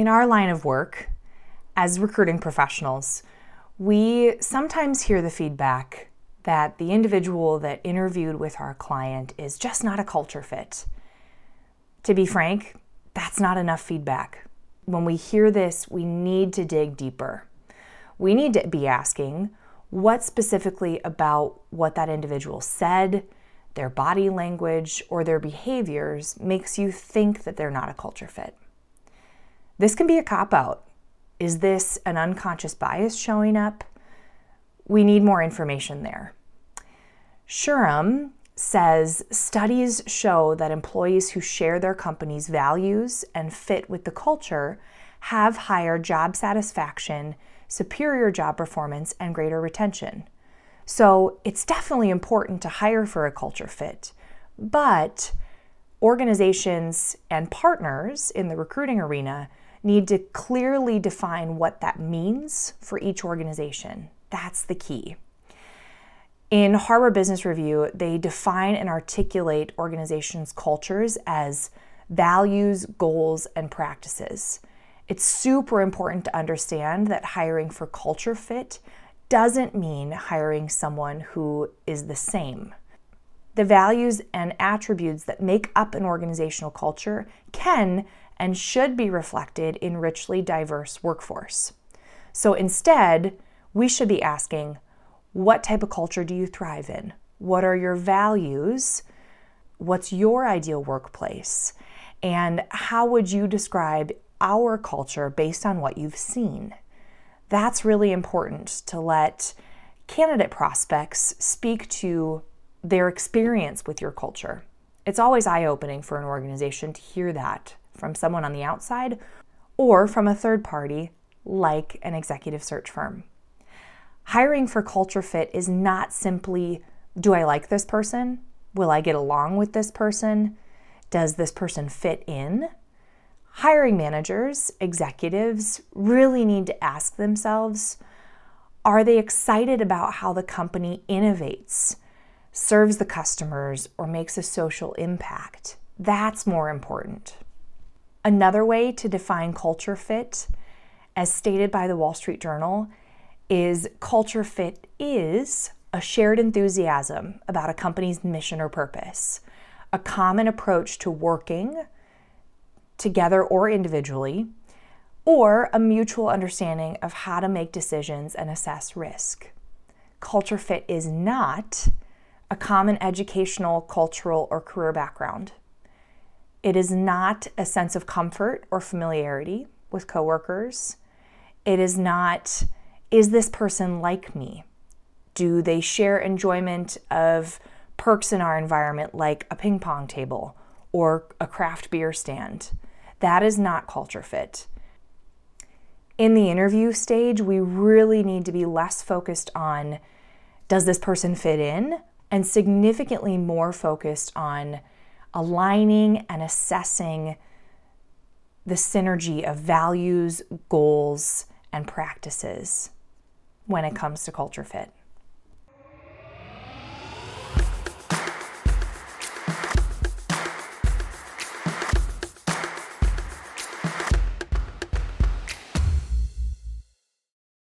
In our line of work, as recruiting professionals, we sometimes hear the feedback that the individual that interviewed with our client is just not a culture fit. To be frank, that's not enough feedback. When we hear this, we need to dig deeper. We need to be asking what specifically about what that individual said, their body language, or their behaviors makes you think that they're not a culture fit. This can be a cop out. Is this an unconscious bias showing up? We need more information there. SHRM says studies show that employees who share their company's values and fit with the culture have higher job satisfaction, superior job performance, and greater retention. So it's definitely important to hire for a culture fit, but organizations and partners in the recruiting arena need to clearly define what that means for each organization. That's the key. In Harvard Business Review, they define and articulate organizations' cultures as values, goals, and practices. It's super important to understand that hiring for culture fit doesn't mean hiring someone who is the same. The values and attributes that make up an organizational culture can and should be reflected in richly diverse workforce. So instead, we should be asking, what type of culture do you thrive in? What are your values? What's your ideal workplace? And how would you describe our culture based on what you've seen? That's really important to let candidate prospects speak to their experience with your culture. It's always eye opening for an organization to hear that from someone on the outside or from a third party like an executive search firm. Hiring for culture fit is not simply do I like this person? Will I get along with this person? Does this person fit in? Hiring managers, executives really need to ask themselves are they excited about how the company innovates, serves the customers, or makes a social impact? That's more important. Another way to define culture fit, as stated by the Wall Street Journal, is culture fit is a shared enthusiasm about a company's mission or purpose, a common approach to working together or individually, or a mutual understanding of how to make decisions and assess risk. Culture fit is not a common educational, cultural, or career background. It is not a sense of comfort or familiarity with coworkers. It is not, is this person like me? Do they share enjoyment of perks in our environment like a ping pong table or a craft beer stand? That is not culture fit. In the interview stage, we really need to be less focused on does this person fit in and significantly more focused on aligning and assessing the synergy of values, goals, and practices when it comes to culture fit.